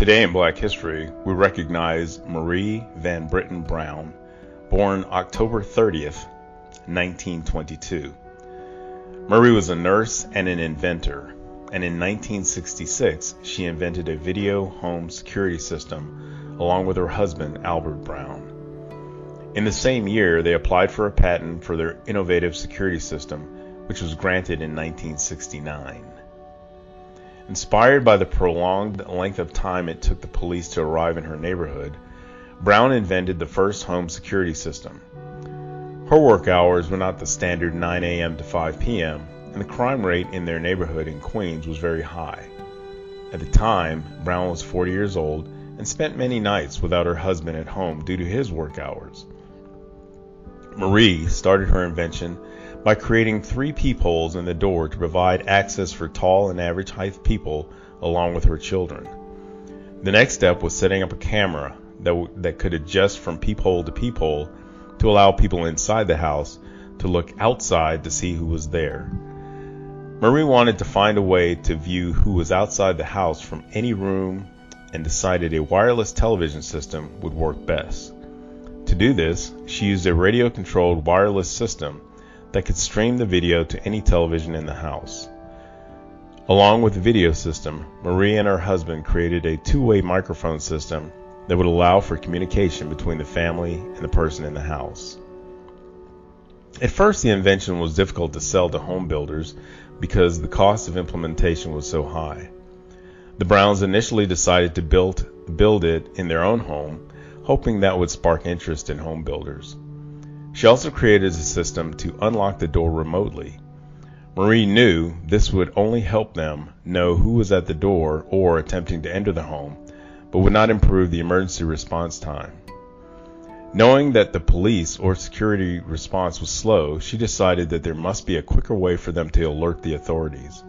Today in Black History, we recognize Marie Van Brittan Brown, born October 30th, 1922. Marie was a nurse and an inventor, and in 1966 she invented a video home security system along with her husband Albert Brown. In the same year, they applied for a patent for their innovative security system, which was granted in 1969. Inspired by the prolonged length of time it took the police to arrive in her neighborhood, Brown invented the first home security system. Her work hours were not the standard 9 a.m. to 5 p.m., and the crime rate in their neighborhood in Queens was very high. At the time, Brown was 40 years old and spent many nights without her husband at home due to his work hours. Marie started her invention by creating three peepholes in the door to provide access for tall and average height people along with her children. The next step was setting up a camera that, w- that could adjust from peephole to peephole to allow people inside the house to look outside to see who was there. Marie wanted to find a way to view who was outside the house from any room and decided a wireless television system would work best. To do this, she used a radio controlled wireless system that could stream the video to any television in the house. Along with the video system, Marie and her husband created a two way microphone system that would allow for communication between the family and the person in the house. At first, the invention was difficult to sell to home builders because the cost of implementation was so high. The Browns initially decided to build, build it in their own home, hoping that would spark interest in home builders. She also created a system to unlock the door remotely. Marie knew this would only help them know who was at the door or attempting to enter the home, but would not improve the emergency response time. Knowing that the police or security response was slow, she decided that there must be a quicker way for them to alert the authorities.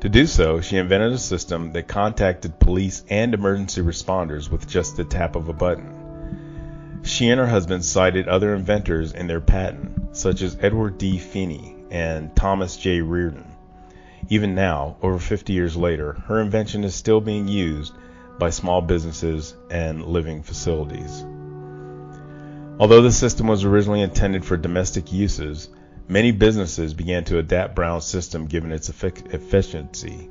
To do so, she invented a system that contacted police and emergency responders with just the tap of a button. She and her husband cited other inventors in their patent, such as Edward D. Feeney and Thomas J. Reardon. Even now, over 50 years later, her invention is still being used by small businesses and living facilities. Although the system was originally intended for domestic uses, many businesses began to adapt Brown's system given its efficiency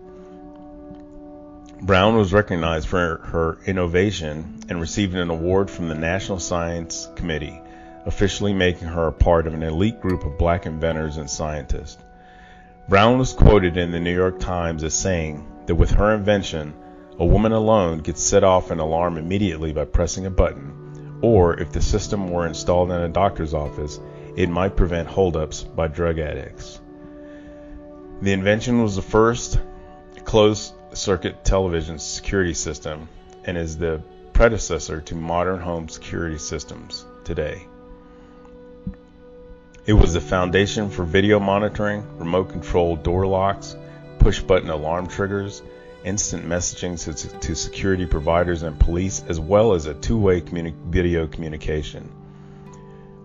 Brown was recognized for her innovation and received an award from the National Science Committee, officially making her a part of an elite group of black inventors and scientists. Brown was quoted in the New York Times as saying that with her invention, a woman alone could set off an alarm immediately by pressing a button, or if the system were installed in a doctor's office, it might prevent holdups by drug addicts. The invention was the first closed circuit television security system and is the predecessor to modern home security systems today. It was the foundation for video monitoring, remote controlled door locks, push button alarm triggers, instant messaging to, to security providers and police, as well as a two way communi- video communication.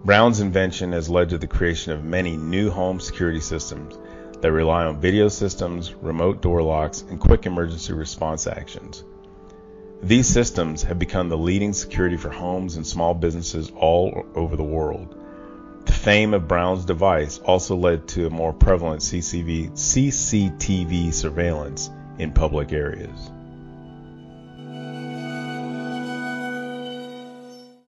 Brown's invention has led to the creation of many new home security systems that rely on video systems, remote door locks, and quick emergency response actions. These systems have become the leading security for homes and small businesses all over the world. The fame of Brown's device also led to a more prevalent CCTV surveillance in public areas.